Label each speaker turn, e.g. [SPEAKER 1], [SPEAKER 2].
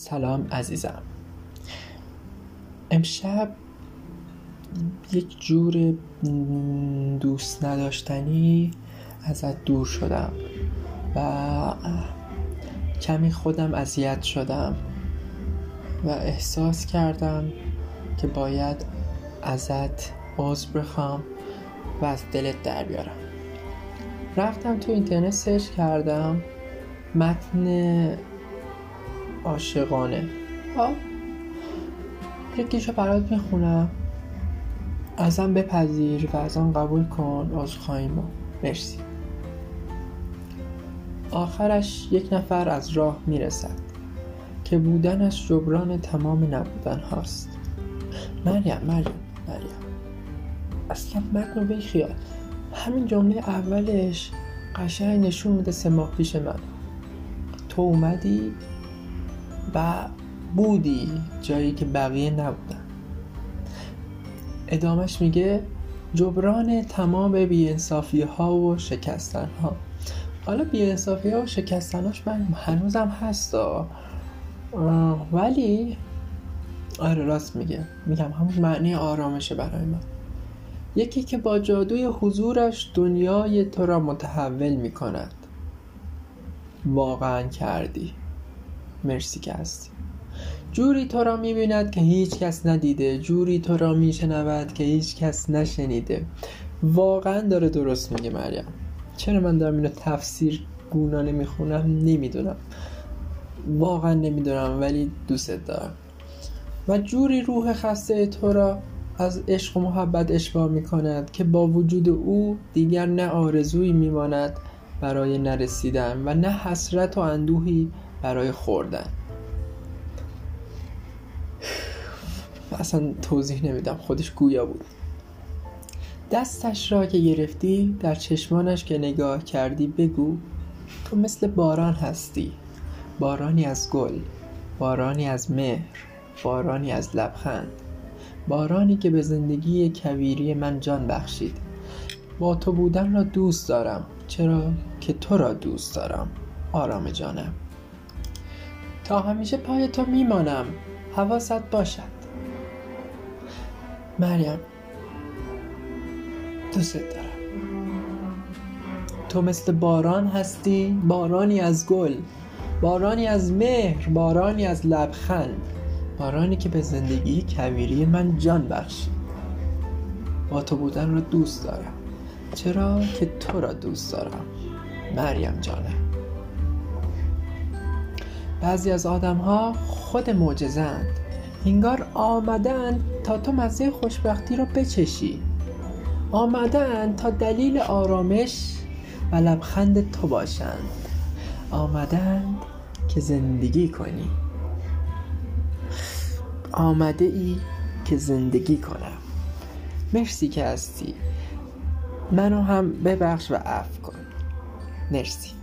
[SPEAKER 1] سلام عزیزم. امشب یک جور دوست نداشتنی ازت دور شدم و کمی خودم اذیت شدم و احساس کردم که باید ازت عذر بخوام و از دلت در بیارم. رفتم تو اینترنت سرچ کردم متن عاشقانه. ها یکیشو برات می‌خونم. ازم بپذیر و ازم قبول کن عذرخواهی ما. مرسی. آخرش یک نفر از راه می‌رسد که بودنش جبران تمام نبودن هاست. مریم مریم مریم. اصلا متن رو خیال. همین جمله اولش قشنگ نشون میده سه ماه پیش من. تو اومدی؟ و بودی جایی که بقیه نبودن. ادامش میگه جبران تمام بیانصافی ها و شکستن ها حالا بیانصافی ها و شکستناش من هنوزم هستا. ولی آره راست میگه. میگم همون معنی آرامشه برای من. یکی که با جادوی حضورش دنیای تو را متحول می‌کند. واقعا کردی. مرسی که هستی. جوری تو را می‌بیند که هیچ کس ندیده. جوری تو را میشنود که هیچ کس نشنیده. واقعا داره درست میگه مریم. چرا من دارم اینو تفسیر گونانه می‌خونم؟ نمی‌دونم. واقعا نمی‌دونم ولی دوست دارم. و جوری روح خسته تو را از عشق و محبت اشباه می کند که با وجود او دیگر نه آرزویی میماند برای نرسیدن و نه حسرت و اندوهی برای خوردن. اصلا توضیح نمیدم خودش گویا بود. دستش را که گرفتی در چشمانش که نگاه کردی بگو تو مثل باران هستی. بارانی از گل بارانی از مهر بارانی از لبخند. بارانی که به زندگی کویری من جان بخشید. با تو بودن را دوست دارم چرا که تو را دوست دارم. آرام جانم. تا همیشه پای تو میمانم. حواست باشد. مریم دوست دارم. تو مثل باران هستی بارانی از گل بارانی از مهر بارانی از لبخند. بارانی که به زندگی کویری من جان بخشید با تو بودن را دوست دارم. چرا که تو را دوست دارم. مریم جانم. بعضی از آدم ها خود معجزند انگار آمدن تا تو مزه خوشبختی را بچشی. آمدن تا دلیل آرامش و لبخند تو باشند. آمدند که زندگی کنی. آمده ای که زندگی کنم. مرسی که هستی. منو هم ببخش و عفو کن. مرسی.